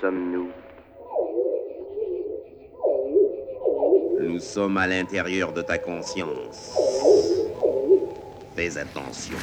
sommes-nous Nous sommes à l'intérieur de ta conscience. Fais attention.